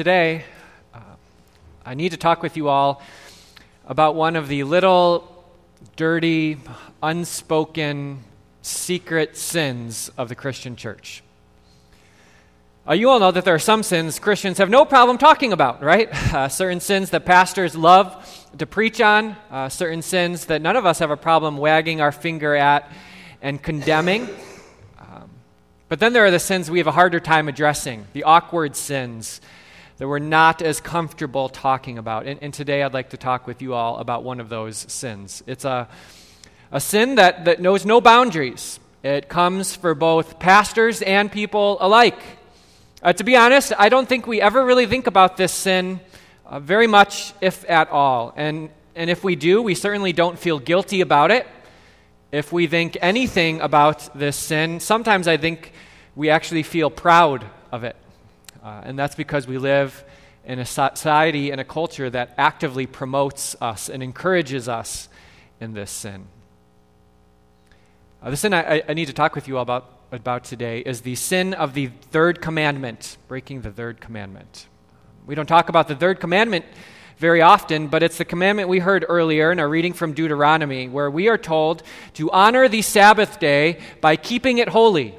today, uh, I need to talk with you all about one of the little, dirty, unspoken, secret sins of the Christian church. Uh, you all know that there are some sins Christians have no problem talking about, right? Uh, certain sins that pastors love to preach on, uh, certain sins that none of us have a problem wagging our finger at and condemning. Um, but then there are the sins we have a harder time addressing, the awkward sins that we're not as comfortable talking about. And, and today I'd like to talk with you all about one of those sins. It's a, a sin that, that knows no boundaries, it comes for both pastors and people alike. Uh, to be honest, I don't think we ever really think about this sin uh, very much, if at all. And, and if we do, we certainly don't feel guilty about it. If we think anything about this sin, sometimes I think we actually feel proud of it. Uh, and that's because we live in a society and a culture that actively promotes us and encourages us in this sin. Uh, the sin I, I need to talk with you all about about today is the sin of the third commandment, breaking the third commandment. We don't talk about the third commandment very often, but it's the commandment we heard earlier in our reading from Deuteronomy, where we are told to honor the Sabbath day by keeping it holy.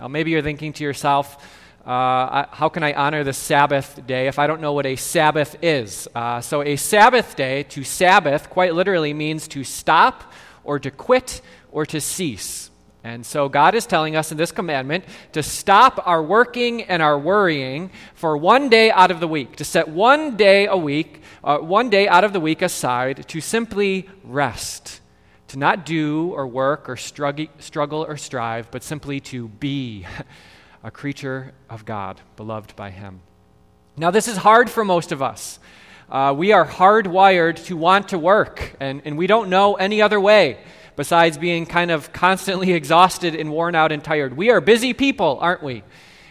Now, maybe you're thinking to yourself, uh, how can I honor the Sabbath day if I don't know what a Sabbath is? Uh, so, a Sabbath day, to Sabbath, quite literally means to stop or to quit or to cease. And so God is telling us in this commandment to stop our working and our worrying for one day out of the week, to set one day a week, uh, one day out of the week aside to simply rest, to not do or work or struggle, struggle or strive, but simply to be a creature of God, beloved by Him. Now, this is hard for most of us. Uh, we are hardwired to want to work, and, and we don't know any other way besides being kind of constantly exhausted and worn out and tired. We are busy people, aren't we?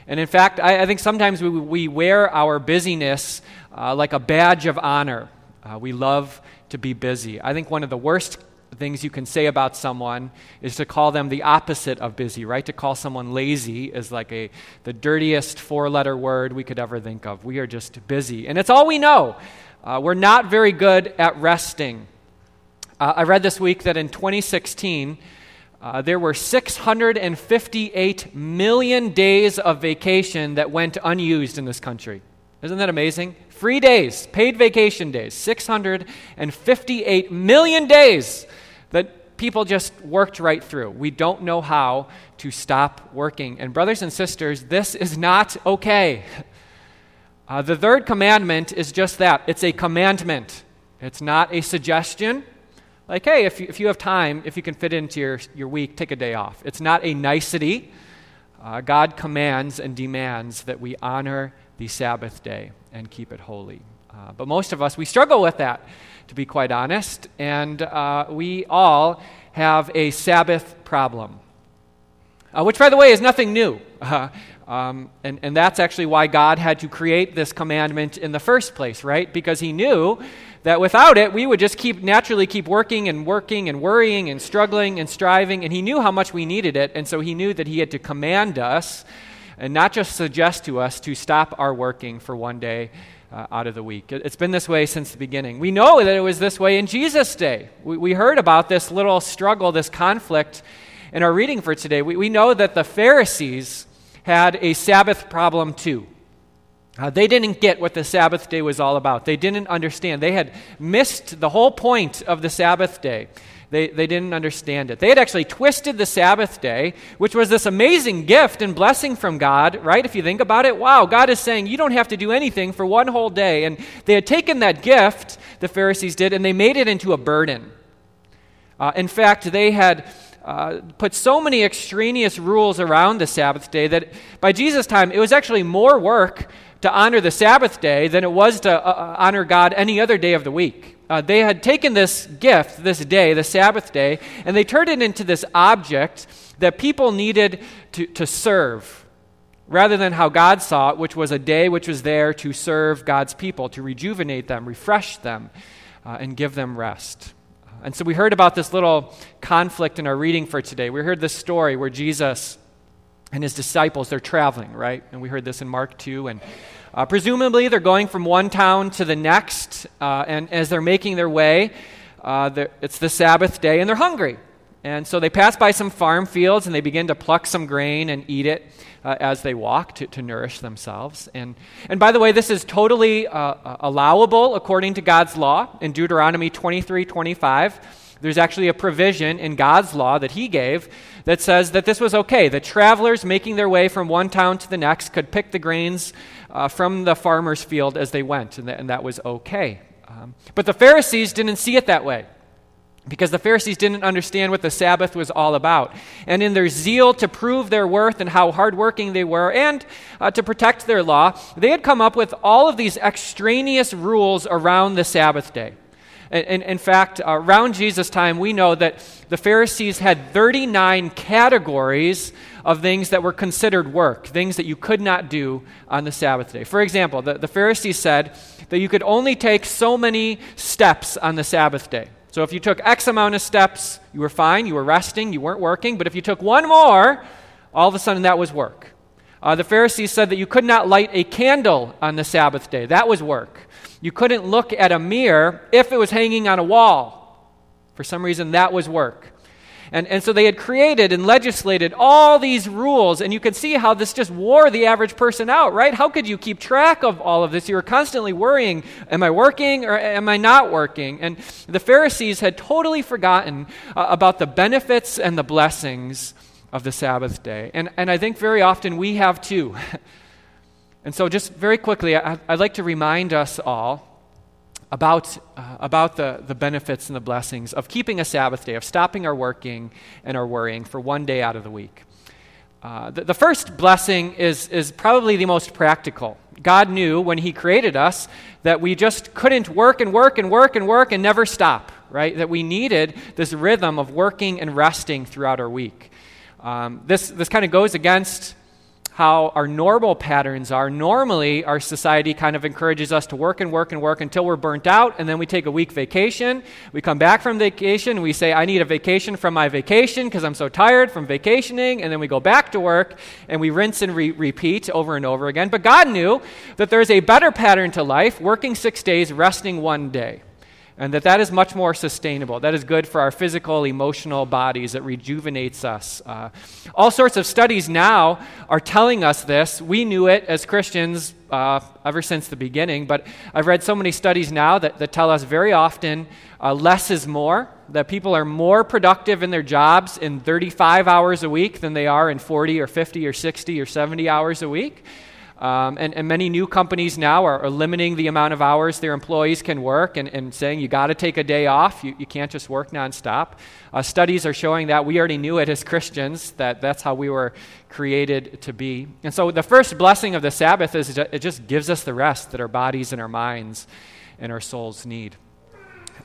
And in fact, I, I think sometimes we, we wear our busyness uh, like a badge of honor. Uh, we love to be busy. I think one of the worst things you can say about someone is to call them the opposite of busy, right? To call someone lazy is like a the dirtiest four-letter word we could ever think of. We are just busy, and it's all we know. Uh, we're not very good at resting. Uh, I read this week that in 2016, uh, there were 658 million days of vacation that went unused in this country. Isn't that amazing? Free days, paid vacation days, 658 million days that people just worked right through. We don't know how to stop working. And, brothers and sisters, this is not okay. Uh, the third commandment is just that it's a commandment, it's not a suggestion. Like, hey, if you, if you have time, if you can fit into your, your week, take a day off. It's not a nicety. Uh, God commands and demands that we honor the Sabbath day and keep it holy. Uh, but most of us, we struggle with that, to be quite honest. And uh, we all have a Sabbath problem, uh, which, by the way, is nothing new. Um, and, and that's actually why God had to create this commandment in the first place, right? Because He knew that without it, we would just keep naturally keep working and working and worrying and struggling and striving. And He knew how much we needed it. And so He knew that He had to command us and not just suggest to us to stop our working for one day uh, out of the week. It's been this way since the beginning. We know that it was this way in Jesus' day. We, we heard about this little struggle, this conflict in our reading for today. We, we know that the Pharisees had a Sabbath problem too. Uh, they didn't get what the Sabbath day was all about. They didn't understand. They had missed the whole point of the Sabbath day. They, they didn't understand it. They had actually twisted the Sabbath day, which was this amazing gift and blessing from God, right? If you think about it, wow, God is saying you don't have to do anything for one whole day. And they had taken that gift, the Pharisees did, and they made it into a burden. Uh, in fact, they had uh, put so many extraneous rules around the Sabbath day that by Jesus' time, it was actually more work to honor the Sabbath day than it was to uh, uh, honor God any other day of the week. Uh, they had taken this gift, this day, the Sabbath day, and they turned it into this object that people needed to, to serve rather than how God saw it, which was a day which was there to serve God's people, to rejuvenate them, refresh them, uh, and give them rest. And so we heard about this little conflict in our reading for today. We heard this story where Jesus and his disciples, they're traveling, right? And we heard this in Mark 2. And Uh, presumably, they're going from one town to the next, uh, and as they're making their way, uh, it's the Sabbath day, and they're hungry. And so they pass by some farm fields and they begin to pluck some grain and eat it uh, as they walk to, to nourish themselves. And, and by the way, this is totally uh, uh allowable according to God's law. In Deuteronomy 23 25, there's actually a provision in God's law that He gave that says that this was okay. The travelers making their way from one town to the next could pick the grains uh, from the farmer's field as they went, and that, and that was okay. Um, but the Pharisees didn't see it that way because the Pharisees didn't understand what the Sabbath was all about. And in their zeal to prove their worth and how hardworking they were and uh, to protect their law, they had come up with all of these extraneous rules around the Sabbath day. And in fact, uh, around Jesus' time, we know that the Pharisees had 39 categories of things that were considered work, things that you could not do on the Sabbath day. For example, the, the Pharisees said that you could only take so many steps on the Sabbath day. So if you took X amount of steps, you were fine, you were resting, you weren't working. But if you took one more, all of a sudden that was work. Uh, the Pharisees said that you could not light a candle on the Sabbath day. That was work. You couldn't look at a mirror if it was hanging on a wall. For some reason, that was work. And, and so they had created and legislated all these rules, and you can see how this just wore the average person out, right? How could you keep track of all of this? You were constantly worrying, am I working or am I not working? And the Pharisees had totally forgotten uh, about the benefits and the blessings of the Sabbath day. And, and I think very often we have too. and so, just very quickly, I, I'd like to remind us all about, uh, about the, the benefits and the blessings of keeping a Sabbath day, of stopping our working and our worrying for one day out of the week. Uh, the, the first blessing is, is probably the most practical. God knew when He created us that we just couldn't work and work and work and work and never stop, right? That we needed this rhythm of working and resting throughout our week. Um, this this kind of goes against how our normal patterns are. Normally, our society kind of encourages us to work and work and work until we're burnt out, and then we take a week vacation. We come back from vacation, we say, I need a vacation from my vacation because I'm so tired from vacationing, and then we go back to work, and we rinse and re- repeat over and over again. But God knew that there's a better pattern to life working six days, resting one day and that that is much more sustainable. That is good for our physical, emotional bodies. It rejuvenates us. Uh, all sorts of studies now are telling us this. We knew it as Christians uh, ever since the beginning, but I've read so many studies now that, that tell us very often uh, less is more, that people are more productive in their jobs in 35 hours a week than they are in 40 or 50 or 60 or 70 hours a week. Um, and, and, many new companies now are, are, limiting the amount of hours their employees can work and, and saying you got to take a day off. You, you can't just work nonstop. Uh, studies are showing that. We already knew it as Christians, that that's how we were created to be. And so the first blessing of the Sabbath is it just gives us the rest that our bodies and our minds and our souls need.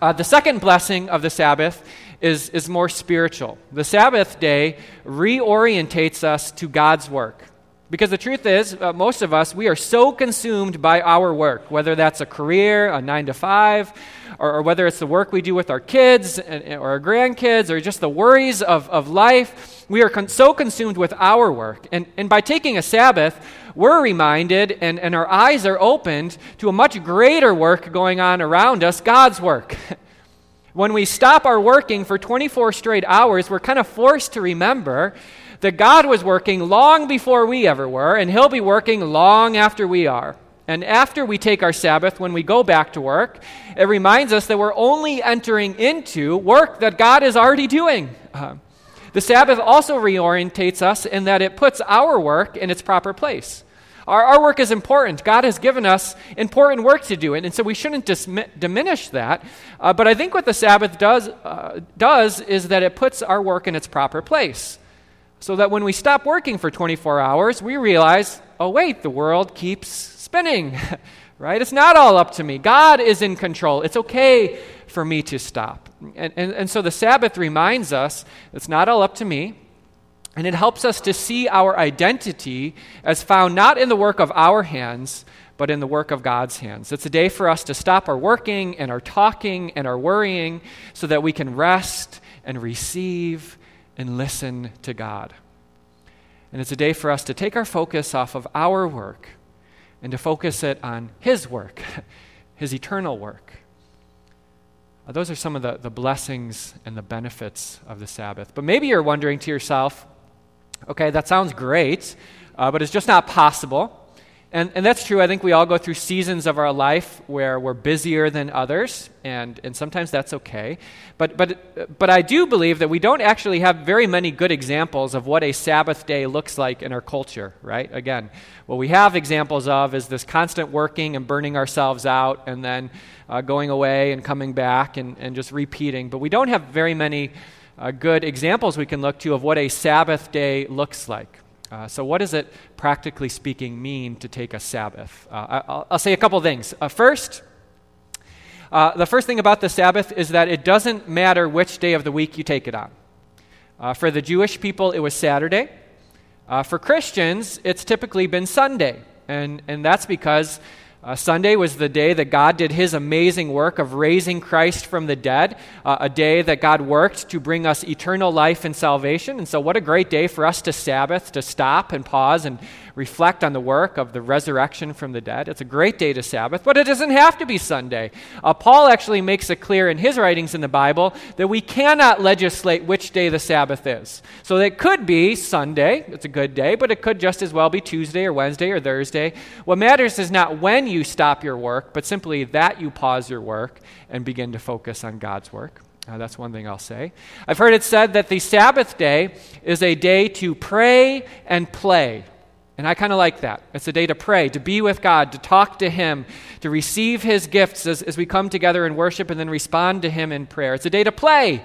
Uh, the second blessing of the Sabbath is, is more spiritual. The Sabbath day reorientates us to God's work. Because the truth is, uh, most of us, we are so consumed by our work, whether that's a career, a nine to five, or, or whether it's the work we do with our kids and, or our grandkids, or just the worries of, of life. We are con- so consumed with our work. And, and by taking a Sabbath, we're reminded and, and our eyes are opened to a much greater work going on around us God's work. when we stop our working for 24 straight hours, we're kind of forced to remember that God was working long before we ever were, and He'll be working long after we are. And after we take our Sabbath, when we go back to work, it reminds us that we're only entering into work that God is already doing. Uh, the Sabbath also reorientates us in that it puts our work in its proper place. Our, our work is important. God has given us important work to do, and so we shouldn't diminish that. Uh, but I think what the Sabbath does, uh, does is that it puts our work in its proper place. So that when we stop working for 24 hours, we realize, oh, wait, the world keeps spinning, right? It's not all up to me. God is in control. It's okay for me to stop. And, and, and so the Sabbath reminds us it's not all up to me. And it helps us to see our identity as found not in the work of our hands, but in the work of God's hands. It's a day for us to stop our working and our talking and our worrying so that we can rest and receive and listen to God. And it's a day for us to take our focus off of our work and to focus it on His work, His eternal work. Uh, those are some of the, the blessings and the benefits of the Sabbath. But maybe you're wondering to yourself, okay, that sounds great, uh, but it's just not possible. And, and that's true. I think we all go through seasons of our life where we're busier than others, and, and sometimes that's okay. But, but, but I do believe that we don't actually have very many good examples of what a Sabbath day looks like in our culture, right? Again, what we have examples of is this constant working and burning ourselves out, and then uh, going away and coming back and, and just repeating. But we don't have very many uh, good examples we can look to of what a Sabbath day looks like. Uh, so, what does it, practically speaking, mean to take a Sabbath? Uh, I'll, I'll, say a couple things. Uh, first, uh, the first thing about the Sabbath is that it doesn't matter which day of the week you take it on. Uh, for the Jewish people, it was Saturday. Uh, for Christians, it's typically been Sunday. And, and that's because uh, Sunday was the day that God did his amazing work of raising Christ from the dead, uh, a day that God worked to bring us eternal life and salvation. And so, what a great day for us to Sabbath, to stop and pause and reflect on the work of the resurrection from the dead. It's a great day to Sabbath, but it doesn't have to be Sunday. Uh, Paul actually makes it clear in his writings in the Bible that we cannot legislate which day the Sabbath is. So it could be Sunday, it's a good day, but it could just as well be Tuesday or Wednesday or Thursday. What matters is not when you stop your work, but simply that you pause your work and begin to focus on God's work. Uh, that's one thing I'll say. I've heard it said that the Sabbath day is a day to pray and play. And I kind of like that. It's a day to pray, to be with God, to talk to Him, to receive His gifts as, as we come together in worship and then respond to Him in prayer. It's a day to play.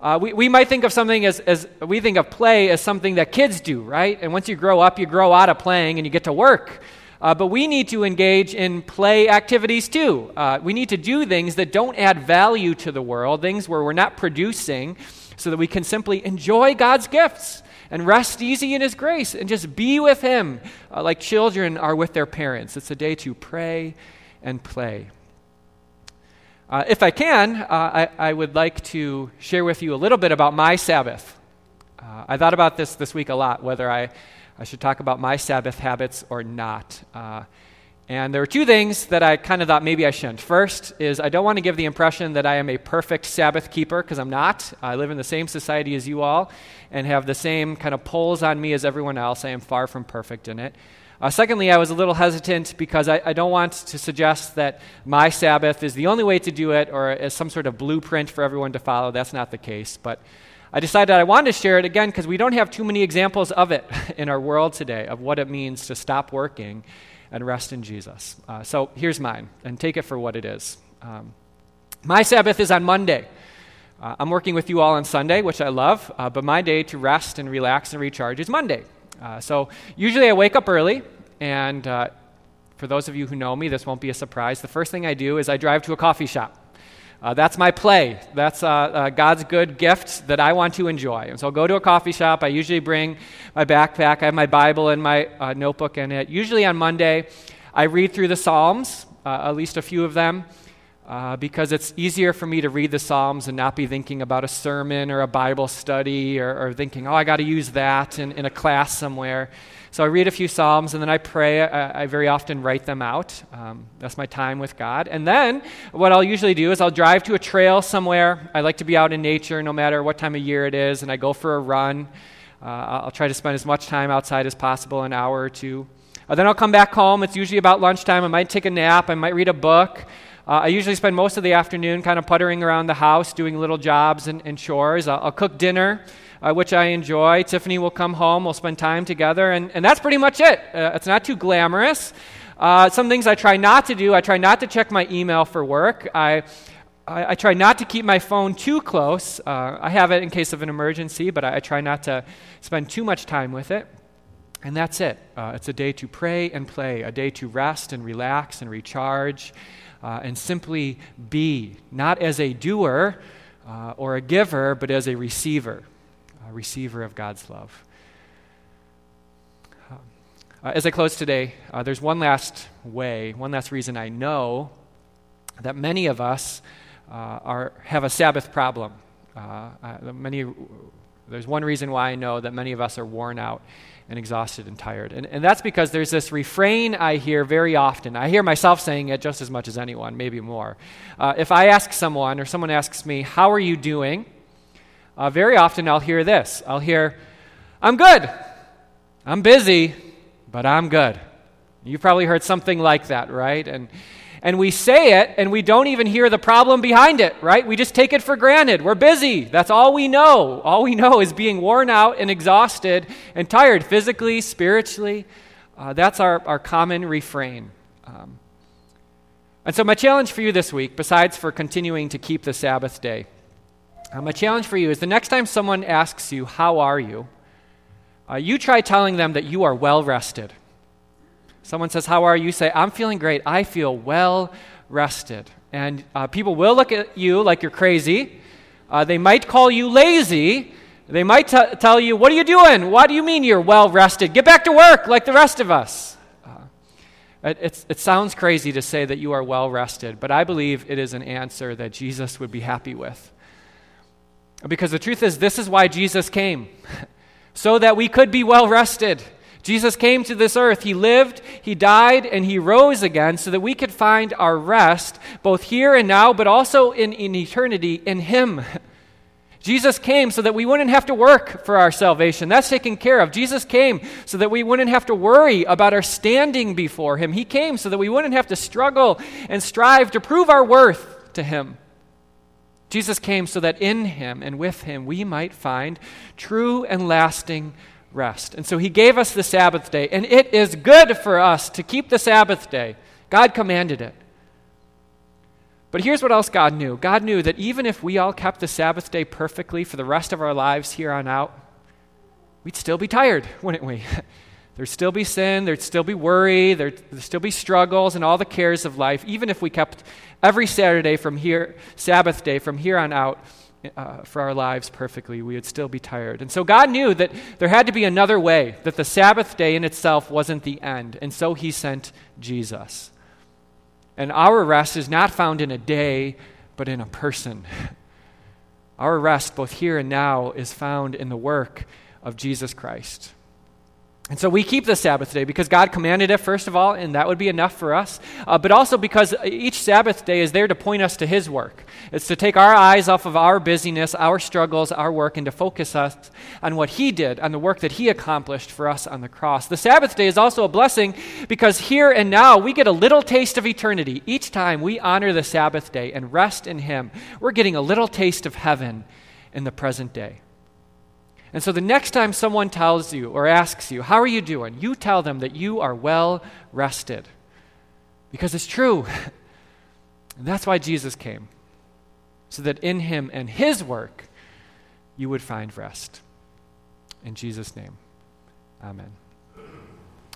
Uh, we, we might think of something as, as we think of play as something that kids do, right? And once you grow up, you grow out of playing and you get to work. Uh, but we need to engage in play activities too. Uh, we need to do things that don't add value to the world, things where we're not producing, so that we can simply enjoy God's gifts and rest easy in His grace and just be with Him uh, like children are with their parents. It's a day to pray and play. Uh, if I can, uh, I, I, would like to share with you a little bit about my Sabbath. Uh, I thought about this this week a lot, whether I, I should talk about my Sabbath habits or not. And there are two things that I kind of thought maybe I shouldn't. First is I don't want to give the impression that I am a perfect Sabbath keeper because I'm not. I live in the same society as you all and have the same kind of pulls on me as everyone else. I am far from perfect in it. Uh, secondly, I was a little hesitant because I, I, don't want to suggest that my Sabbath is the only way to do it or as some sort of blueprint for everyone to follow. That's not the case. But I decided I wanted to share it again because we don't have too many examples of it in our world today, of what it means to stop working and rest in Jesus. Uh, so here's mine, and take it for what it is. Um, my Sabbath is on Monday. Uh, I'm working with you all on Sunday, which I love, uh, but my day to rest and relax and recharge is Monday. Uh, so usually I wake up early, and uh, for those of you who know me, this won't be a surprise. The first thing I do is I drive to a coffee shop. Uh, that's my play. That's uh, uh, God's good gift that I want to enjoy. And so I'll go to a coffee shop. I usually bring my backpack. I have my Bible and my uh, notebook in it. Usually on Monday, I read through the Psalms, uh, at least a few of them, uh, because it's easier for me to read the Psalms and not be thinking about a sermon or a Bible study or, or thinking, oh, I got to use that in, in a class somewhere. So I read a few Psalms and then I pray. I, I very often write them out. Um, that's my time with God. And then what I'll usually do is I'll drive to a trail somewhere. I like to be out in nature no matter what time of year it is, and I go for a run. Uh, I'll try to spend as much time outside as possible, an hour or two. Uh, then I'll come back home. It's usually about lunchtime. I might take a nap. I might read a book. Uh, I usually spend most of the afternoon kind of puttering around the house, doing little jobs and, and chores. I'll, I'll cook dinner uh, which I enjoy. Tiffany will come home, we'll spend time together, and, and that's pretty much it. Uh, it's not too glamorous. Uh, some things I try not to do I try not to check my email for work. I, I, I try not to keep my phone too close. Uh, I have it in case of an emergency, but I, I, try not to spend too much time with it. And that's it. Uh, it's a day to pray and play, a day to rest and relax and recharge. Uh, and simply be, not as a doer uh, or a giver, but as a receiver a receiver of God's love. Uh, as I close today, uh, there's one last way, one last reason I know that many of us uh, are, have a Sabbath problem. Uh, many There's one reason why I know that many of us are worn out and exhausted and tired. And, and that's because there's this refrain I hear very often. I hear myself saying it just as much as anyone, maybe more. Uh, if I ask someone or someone asks me, How are you doing? Uh, very often I'll hear this I'll hear, I'm good. I'm busy, but I'm good. You've probably heard something like that, right? And and we say it and we don't even hear the problem behind it, right? We just take it for granted. We're busy. That's all we know. All we know is being worn out and exhausted and tired physically, spiritually. Uh, that's our, our common refrain. Um, and so, my challenge for you this week, besides for continuing to keep the Sabbath day, uh, my challenge for you is the next time someone asks you, How are you? Uh, you try telling them that you are well rested. Someone says, How are you? say, I'm feeling great. I feel well rested. And uh, people will look at you like you're crazy. Uh, they might call you lazy. They might t- tell you, What are you doing? What do you mean you're well rested? Get back to work like the rest of us. Uh, it, it sounds crazy to say that you are well rested, but I believe it is an answer that Jesus would be happy with. Because the truth is, this is why Jesus came so that we could be well rested. Jesus came to this earth. He lived, He died, and He rose again so that we could find our rest, both here and now, but also in, in eternity, in Him. Jesus came so that we wouldn't have to work for our salvation. That's taken care of. Jesus came so that we wouldn't have to worry about our standing before Him. He came so that we wouldn't have to struggle and strive to prove our worth to Him. Jesus came so that in Him and with Him we might find true and lasting rest. And so he gave us the Sabbath day, and it is good for us to keep the Sabbath day. God commanded it. But here's what else God knew God knew that even if we all kept the Sabbath day perfectly for the rest of our lives here on out, we'd still be tired, wouldn't we? There'd still be sin, there'd still be worry, there'd, there'd, still be struggles and all the cares of life, even if we kept every Saturday from here, Sabbath day from here on out uh, for our lives perfectly, we would still be tired. And so God knew that there had to be another way, that the Sabbath day in itself wasn't the end. And so he sent Jesus. And our rest is not found in a day, but in a person. Our rest, both here and now, is found in the work of Jesus Christ. And so we keep the Sabbath day because God commanded it, first of all, and that would be enough for us. Uh, but also because each Sabbath day is there to point us to His work. It's to take our eyes off of our busyness, our struggles, our work, and to focus us on what He did, on the work that He accomplished for us on the cross. The Sabbath day is also a blessing because here and now we get a little taste of eternity. Each time we honor the Sabbath day and rest in Him, we're getting a little taste of heaven in the present day. And so the next time someone tells you or asks you, How are you doing? you tell them that you are well rested. Because it's true. and that's why Jesus came. So that in him and his work, you would find rest. In Jesus' name, amen.